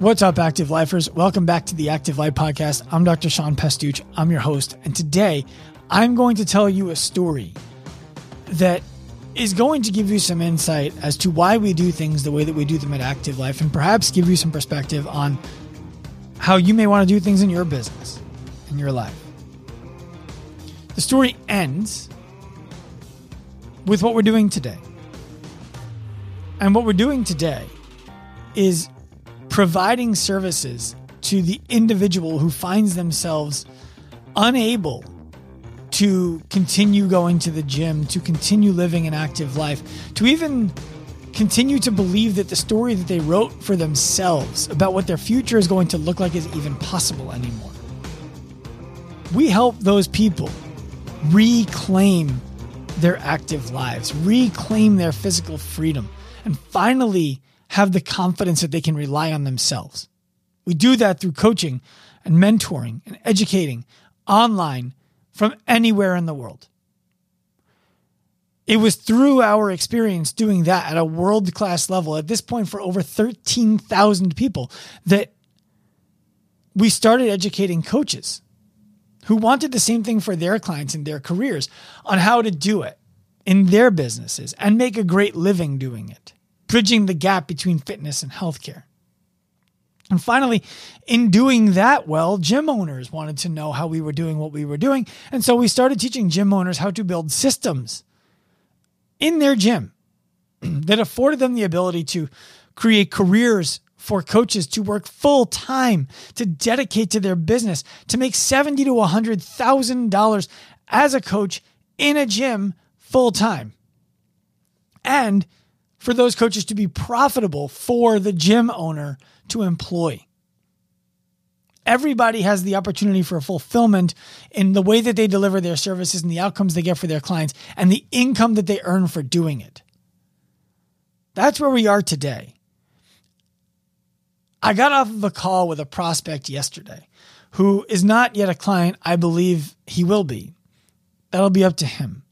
What's up, Active Lifers? Welcome back to the Active Life Podcast. I'm Dr. Sean Pastuch. I'm your host. And today I'm going to tell you a story that is going to give you some insight as to why we do things the way that we do them at Active Life and perhaps give you some perspective on how you may want to do things in your business, in your life. The story ends with what we're doing today. And what we're doing today is providing services to the individual who finds themselves unable to continue going to the gym, to continue living an active life, to even continue to believe that the story that they wrote for themselves about what their future is going to look like is even possible anymore. We help those people reclaim their active lives, reclaim their physical freedom, and finally have the confidence that they can rely on themselves. We do that through coaching and mentoring and educating online from anywhere in the world. It was through our experience doing that at a world class level, at this point for over 13,000 people, that we started educating coaches who wanted the same thing for their clients and their careers on how to do it in their businesses and make a great living doing it bridging the gap between fitness and healthcare. And finally, in doing that well, gym owners wanted to know how we were doing what we were doing. And so we started teaching gym owners how to build systems in their gym that afforded them the ability to create careers for coaches to work full time, to dedicate to their business, to make seventy to hundred thousand dollars as a coach in a gym full time, and for those coaches to be profitable for the gym owner to employ. Everybody has the opportunity for fulfillment in the way that they deliver their services and the outcomes they get for their clients and the income that they earn for doing it. That's where we are today. I got off of a call with a prospect yesterday who is not yet a client. I believe he will be. That'll be up to him.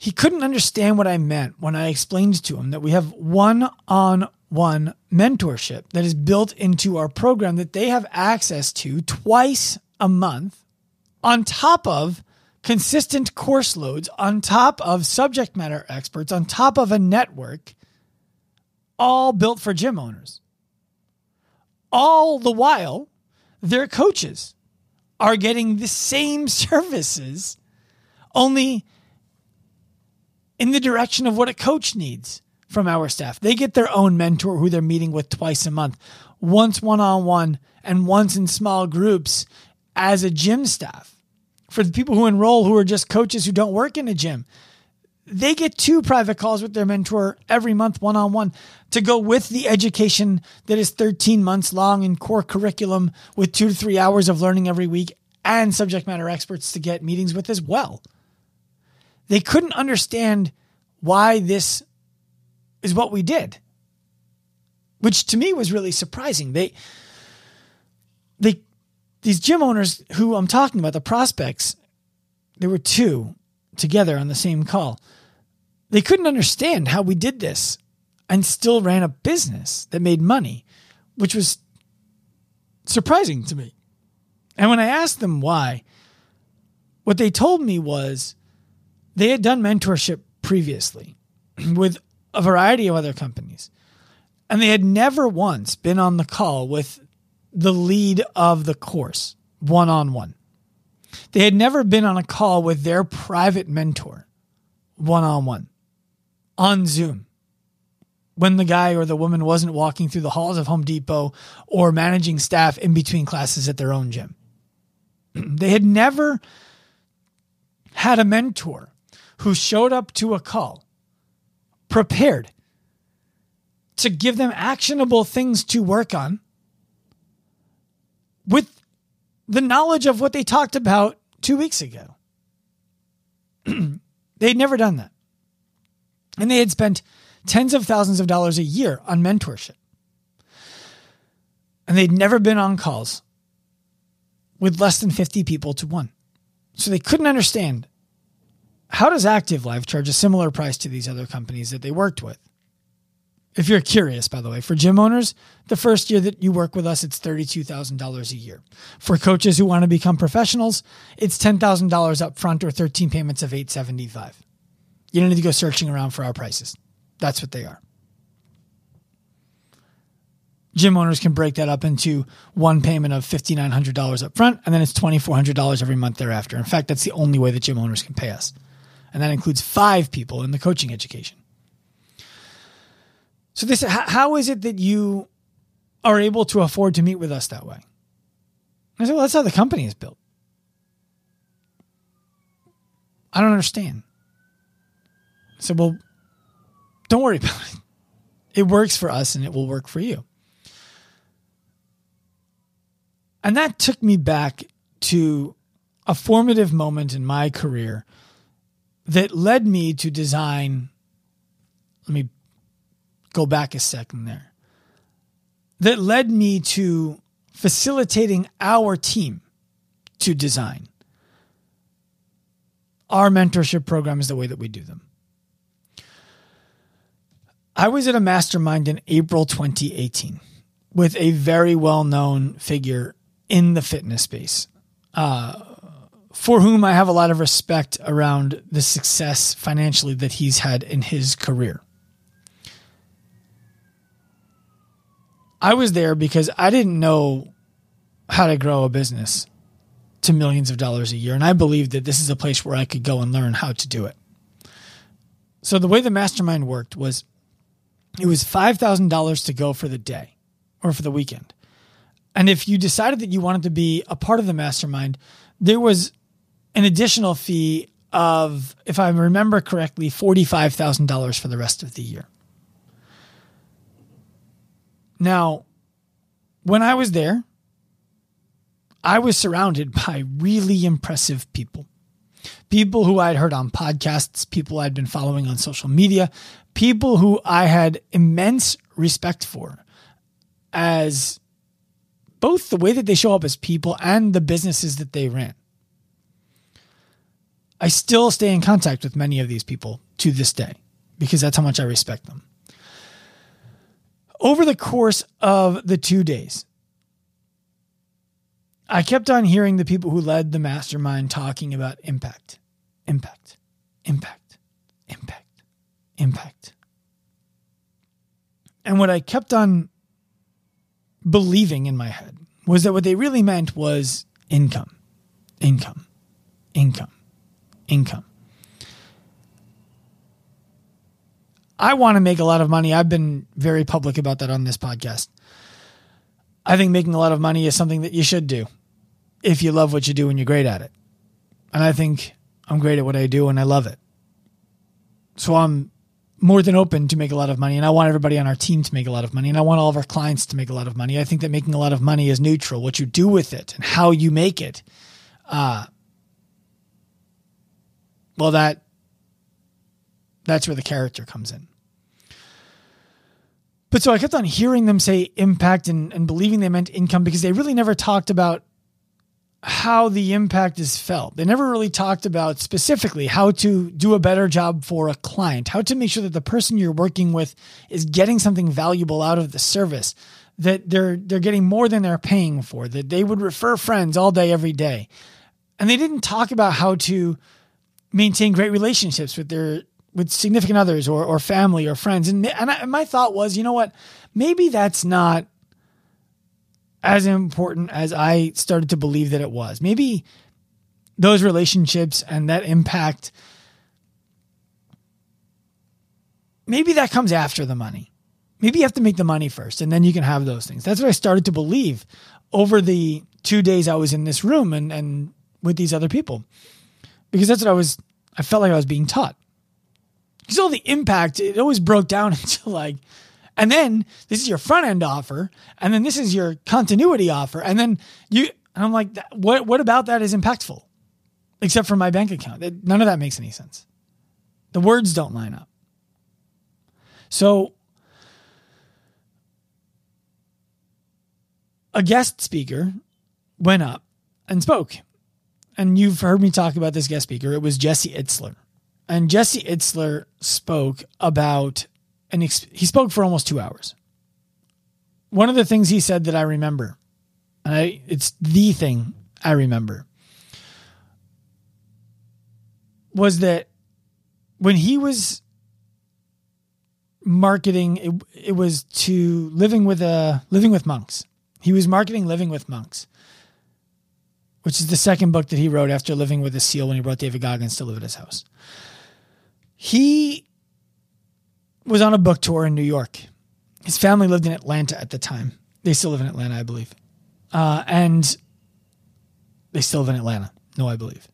He couldn't understand what I meant when I explained to him that we have one on one mentorship that is built into our program that they have access to twice a month, on top of consistent course loads, on top of subject matter experts, on top of a network, all built for gym owners. All the while, their coaches are getting the same services, only in the direction of what a coach needs from our staff. They get their own mentor who they're meeting with twice a month, once one on one and once in small groups as a gym staff. For the people who enroll who are just coaches who don't work in a gym, they get two private calls with their mentor every month, one on one, to go with the education that is 13 months long in core curriculum with two to three hours of learning every week and subject matter experts to get meetings with as well. They couldn't understand why this is what we did, which to me was really surprising. They, they, these gym owners who I'm talking about, the prospects, there were two together on the same call. They couldn't understand how we did this and still ran a business that made money, which was surprising to me. And when I asked them why, what they told me was they had done mentorship previously with a variety of other companies. And they had never once been on the call with the lead of the course one on one. They had never been on a call with their private mentor one on one on Zoom when the guy or the woman wasn't walking through the halls of Home Depot or managing staff in between classes at their own gym. they had never had a mentor who showed up to a call prepared to give them actionable things to work on with the knowledge of what they talked about two weeks ago. They'd never done that. And they had spent tens of thousands of dollars a year on mentorship. And they'd never been on calls with less than 50 people to one. So they couldn't understand how does Active Life charge a similar price to these other companies that they worked with? if you're curious, by the way, for gym owners, the first year that you work with us, it's $32,000 a year. For coaches who want to become professionals, it's $10,000 up front or 13 payments of 875. You don't need to go searching around for our prices. That's what they are. Gym owners can break that up into one payment of $5,900 up front, and then it's $2,400 every month thereafter. In fact, that's the only way that gym owners can pay us. And that includes five people in the coaching education. So this how is it that you are able to afford to meet with us that way? I said, well, that's how the company is built. I don't understand. I said, well, don't worry about it. It works for us and it will work for you. And that took me back to a formative moment in my career that led me to design. Let me go back a second there. That led me to facilitating our team to design. Our mentorship program is the way that we do them. I was at a mastermind in April 2018 with a very well known figure in the fitness space, uh, for whom I have a lot of respect around the success financially that he's had in his career. I was there because I didn't know how to grow a business to millions of dollars a year. And I believed that this is a place where I could go and learn how to do it. So the way the mastermind worked was it was $5,000 to go for the day or for the weekend. And if you decided that you wanted to be a part of the mastermind, there was an additional fee of, if I remember correctly, $45,000 for the rest of the year. Now, when I was there, I was surrounded by really impressive people. People who I'd heard on podcasts, people I'd been following on social media, people who I had immense respect for as both the way that they show up as people and the businesses that they ran. I still stay in contact with many of these people to this day because that's how much I respect them. Over the course of the two days, I kept on hearing the people who led the mastermind talking about impact, impact, impact, impact, impact. And what I kept on believing in my head was that what they really meant was income, income, income, income. I want to make a lot of money. I've been very public about that on this podcast. I think making a lot of money is something that you should do if you love what you do and you're great at it. And I think I'm great at what I do and I love it. So I'm more than open to make a lot of money. And I want everybody on our team to make a lot of money. And I want all of our clients to make a lot of money. I think that making a lot of money is neutral. What you do with it and how you make it. Uh, well, that that's where the character comes in. But so I kept on hearing them say impact and, and believing they meant income because they really never talked about how the impact is felt. They never really talked about specifically how to do a better job for a client, how to make sure that the person you're working with is getting something valuable out of the service, that they're they're getting more than they're paying for, that they would refer friends all day every day. And they didn't talk about how to maintain great relationships with their with significant others or or family or friends. And and, I, and my thought was, you know what? Maybe that's not as important as I started to believe that it was. Maybe those relationships and that impact, maybe that comes after the money. Maybe you have to make the money first and then you can have those things. That's what I started to believe over the two days I was in this room and, and with these other people. Because that's what I was, I felt like I was being taught. Because all the impact, it always broke down into like, and then this is your front end offer, and then this is your continuity offer, and then you. And I'm like, what? What about that is impactful? Except for my bank account, none of that makes any sense. The words don't line up. So, a guest speaker went up and spoke. And you've heard me talk about this guest speaker. It was Jesse Itzler. And Jesse Itzler spoke about and he spoke for almost two hours. One of the things he said that I remember, and I, it's the thing I remember, was that when he was marketing, it, it was to living with a living with monks. He was marketing living with monks, which is the second book that he wrote after living with a seal when he brought David Goggins to live at his house. He was on a book tour in New York. His family lived in Atlanta at the time. They still live in Atlanta, I believe. Uh, and they still live in Atlanta. No, I believe.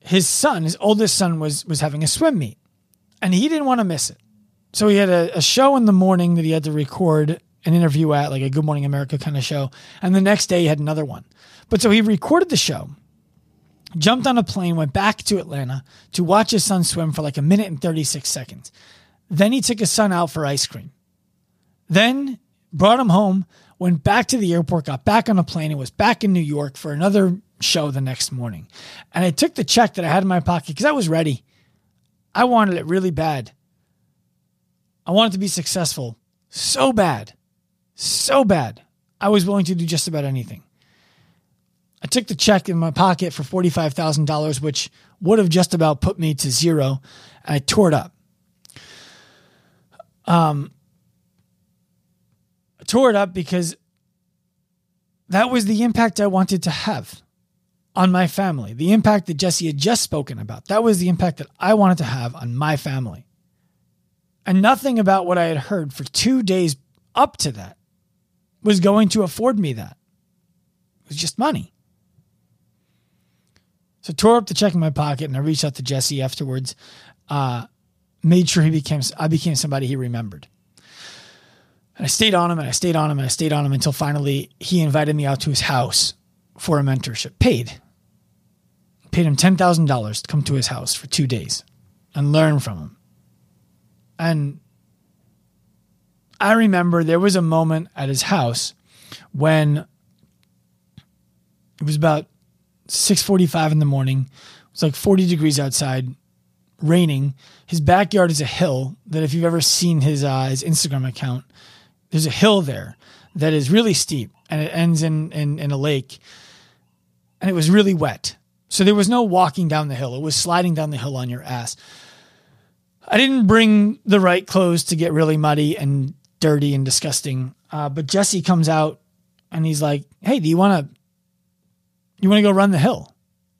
His son, his oldest son, was was having a swim meet, and he didn't want to miss it. So he had a, a show in the morning that he had to record an interview at, like a Good Morning America kind of show, and the next day he had another one. But so he recorded the show, jumped on a plane, went back to Atlanta to watch his son swim for like a minute and 36 seconds. Then he took his son out for ice cream. Then brought him home, went back to the airport, got back on a plane, and was back in New York for another show the next morning. And I took the check that I had in my pocket because I was ready. I wanted it really bad. I wanted to be successful so bad, so bad. I was willing to do just about anything. I took the check in my pocket for $45,000, which would have just about put me to zero. And I tore it up. Um, I tore it up because that was the impact I wanted to have on my family. The impact that Jesse had just spoken about. That was the impact that I wanted to have on my family. And nothing about what I had heard for two days up to that was going to afford me that. It was just money. So I tore up the check in my pocket and I reached out to Jesse afterwards. Uh, made sure he became I became somebody he remembered. And I stayed on him and I stayed on him and I stayed on him until finally he invited me out to his house for a mentorship. Paid. Paid him ten thousand dollars to come to his house for two days and learn from him. And I remember there was a moment at his house when it was about 6:45 in the morning. It was like 40 degrees outside raining. His backyard is a hill that if you've ever seen his uh, his Instagram account, there's a hill there that is really steep and it ends in, in in a lake. And it was really wet. So there was no walking down the hill. It was sliding down the hill on your ass. I didn't bring the right clothes to get really muddy and dirty and disgusting. Uh, but Jesse comes out and he's like, "Hey, do you want to you want to go run the hill?"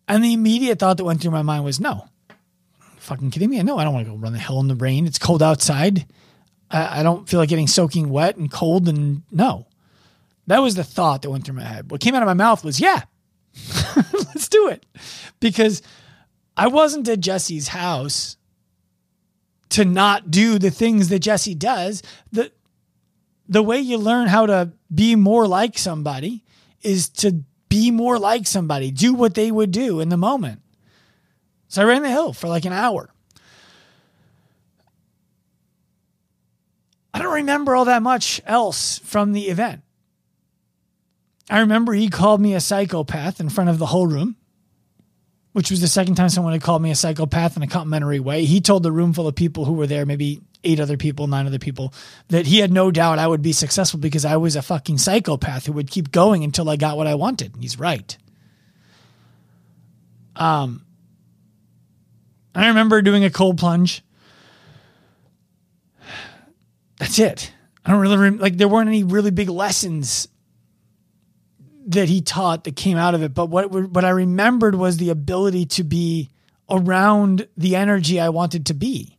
And the immediate thought that went through my mind was, "No, fucking kidding me? No, I don't want to go run the hill in the rain. It's cold outside. I, I don't feel like getting soaking wet and cold. And no, that was the thought that went through my head. What came out of my mouth was, yeah, let's do it. Because I wasn't at Jesse's house to not do the things that Jesse does. The, the way you learn how to be more like somebody is to be more like somebody, do what they would do in the moment. So I ran the hill for like an hour. I don't remember all that much else from the event. I remember he called me a psychopath in front of the whole room, which was the second time someone had called me a psychopath in a complimentary way. He told the room full of people who were there, maybe eight other people, nine other people, that he had no doubt I would be successful because I was a fucking psychopath who would keep going until I got what I wanted. He's right. Um, I remember doing a cold plunge. That's it. I don't really rem- like there weren't any really big lessons that he taught that came out of it, but what what I remembered was the ability to be around the energy I wanted to be.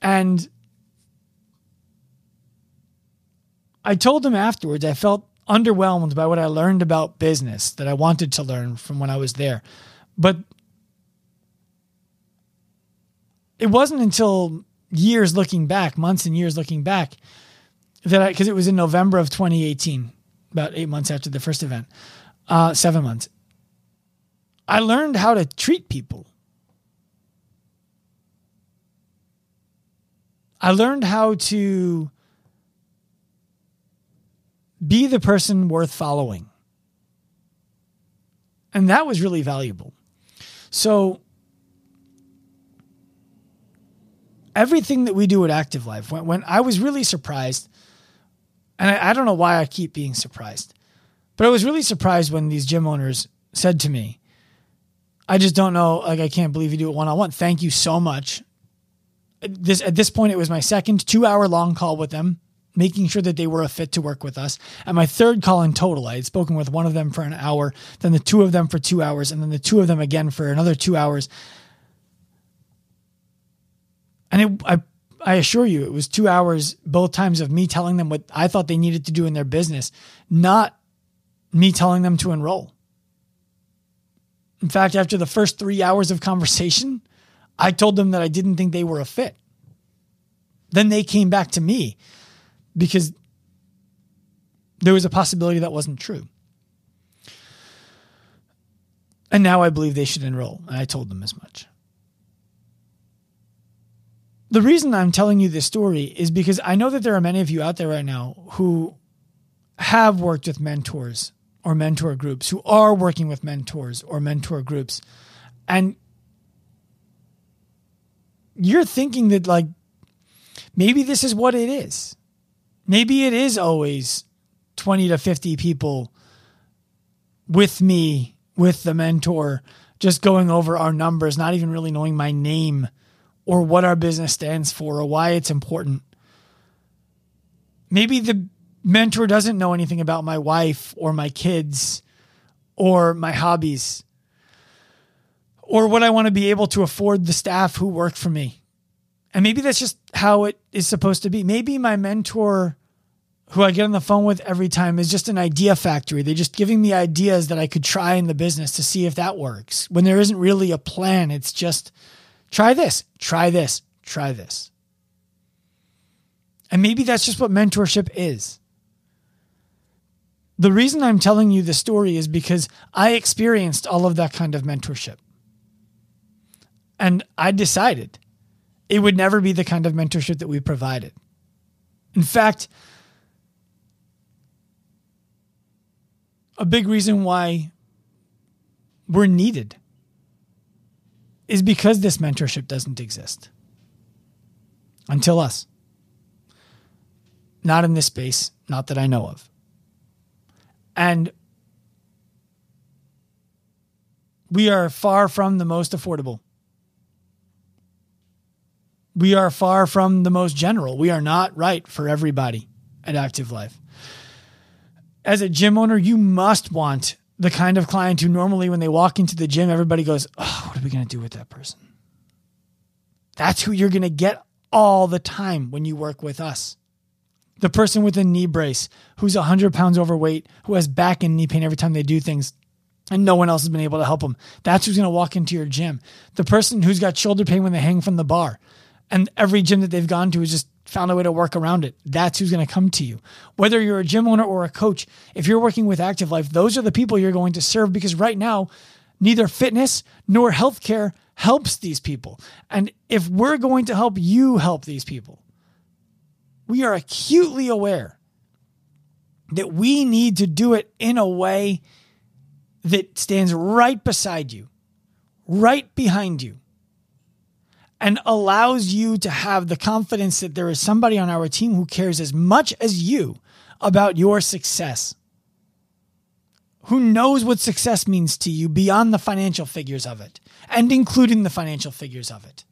And I told them afterwards I felt underwhelmed by what I learned about business that I wanted to learn from when I was there. But it wasn't until years looking back, months and years looking back, that I, because it was in November of 2018, about eight months after the first event, uh, seven months, I learned how to treat people. I learned how to be the person worth following. And that was really valuable. So everything that we do at Active Life, when, when I was really surprised, and I, I don't know why I keep being surprised, but I was really surprised when these gym owners said to me, I just don't know. Like, I can't believe you do it one on one. Thank you so much. This at this point, it was my second two hour long call with them, making sure that they were a fit to work with us. And my third call in total, I had spoken with one of them for an hour, then the two of them for two hours, and then the two of them again for another two hours. And it, I, I assure you, it was two hours both times of me telling them what I thought they needed to do in their business, not me telling them to enroll. In fact, after the first three hours of conversation, I told them that I didn't think they were a fit. Then they came back to me because there was a possibility that wasn't true. And now I believe they should enroll. And I told them as much. The reason I'm telling you this story is because I know that there are many of you out there right now who have worked with mentors or mentor groups, who are working with mentors or mentor groups. And you're thinking that, like, maybe this is what it is. Maybe it is always 20 to 50 people with me, with the mentor, just going over our numbers, not even really knowing my name or what our business stands for or why it's important. Maybe the mentor doesn't know anything about my wife or my kids or my hobbies or what I want to be able to afford the staff who work for me. And maybe that's just how it is supposed to be. Maybe my mentor who I get on the phone with every time is just an idea factory. They're just giving me ideas that I could try in the business to see if that works. When there isn't really a plan, it's just try this, try this, try this. And maybe that's just what mentorship is. The reason I'm telling you the story is because I experienced all of that kind of mentorship. And I decided it would never be the kind of mentorship that we provided. In fact, a big reason why we're needed is because this mentorship doesn't exist until us. Not in this space, not that I know of. And we are far from the most affordable. We are far from the most general. We are not right for everybody at Active Life. As a gym owner, you must want the kind of client who normally, when they walk into the gym, everybody goes, Oh, what are we going to do with that person? That's who you're going to get all the time when you work with us the person with a knee brace who's 100 pounds overweight, who has back and knee pain every time they do things, and no one else has been able to help them. That's who's going to walk into your gym. The person who's got shoulder pain when they hang from the bar, and every gym that they've gone to has just found a way to work around it. That's who's going to come to you. Whether you're a gym owner or a coach, if you're working with Active Life, those are the people you're going to serve because right now, neither fitness nor healthcare helps these people. And if we're going to help you help these people, we are acutely aware that we need to do it in a way that stands right beside you, right behind you, and allows you to have the confidence that there is somebody on our team who cares as much as you about your success, who knows what success means to you beyond the financial figures of it, and including the financial figures of it.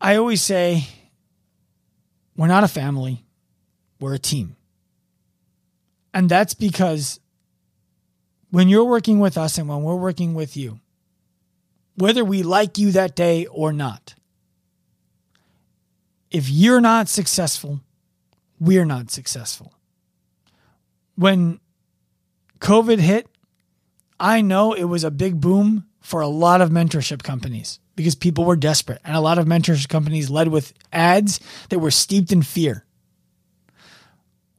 I always say we're not a family, we're a team. And that's because when you're working with us and when we're working with you, whether we like you that day or not, if you're not successful, we're not successful. When COVID hit, I know it was a big boom for a lot of mentorship companies because people were desperate. And a lot of mentorship companies led with ads that were steeped in fear.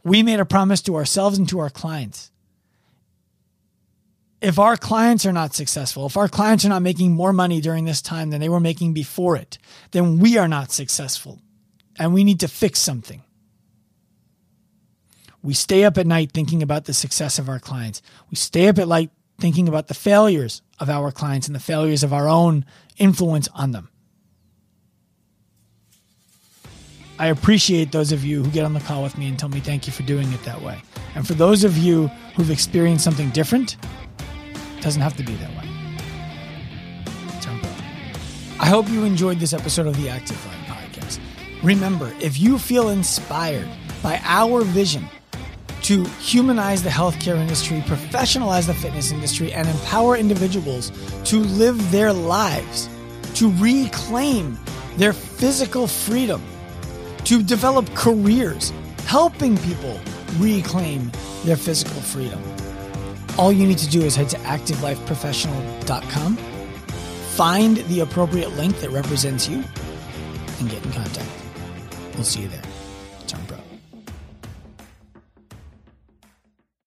We made a promise to ourselves and to our clients. If our clients are not successful, if our clients are not making more money during this time than they were making before it, then we are not successful and we need to fix something. We stay up at night thinking about the success of our clients. We stay up at night thinking about the failures of our clients and the failures of our own influence on them. I appreciate those of you who get on the call with me and tell me thank you for doing it that way. And for those of you who've experienced something different, it doesn't have to be that way. I hope you enjoyed this episode of the Active Life podcast. Remember, if you feel inspired by our vision to humanize the healthcare industry, professionalize the fitness industry, and empower individuals to live their lives, to reclaim their physical freedom, to develop careers, helping people reclaim their physical freedom. All you need to do is head to activelifeprofessional.com, find the appropriate link that represents you, and get in contact. We'll see you there.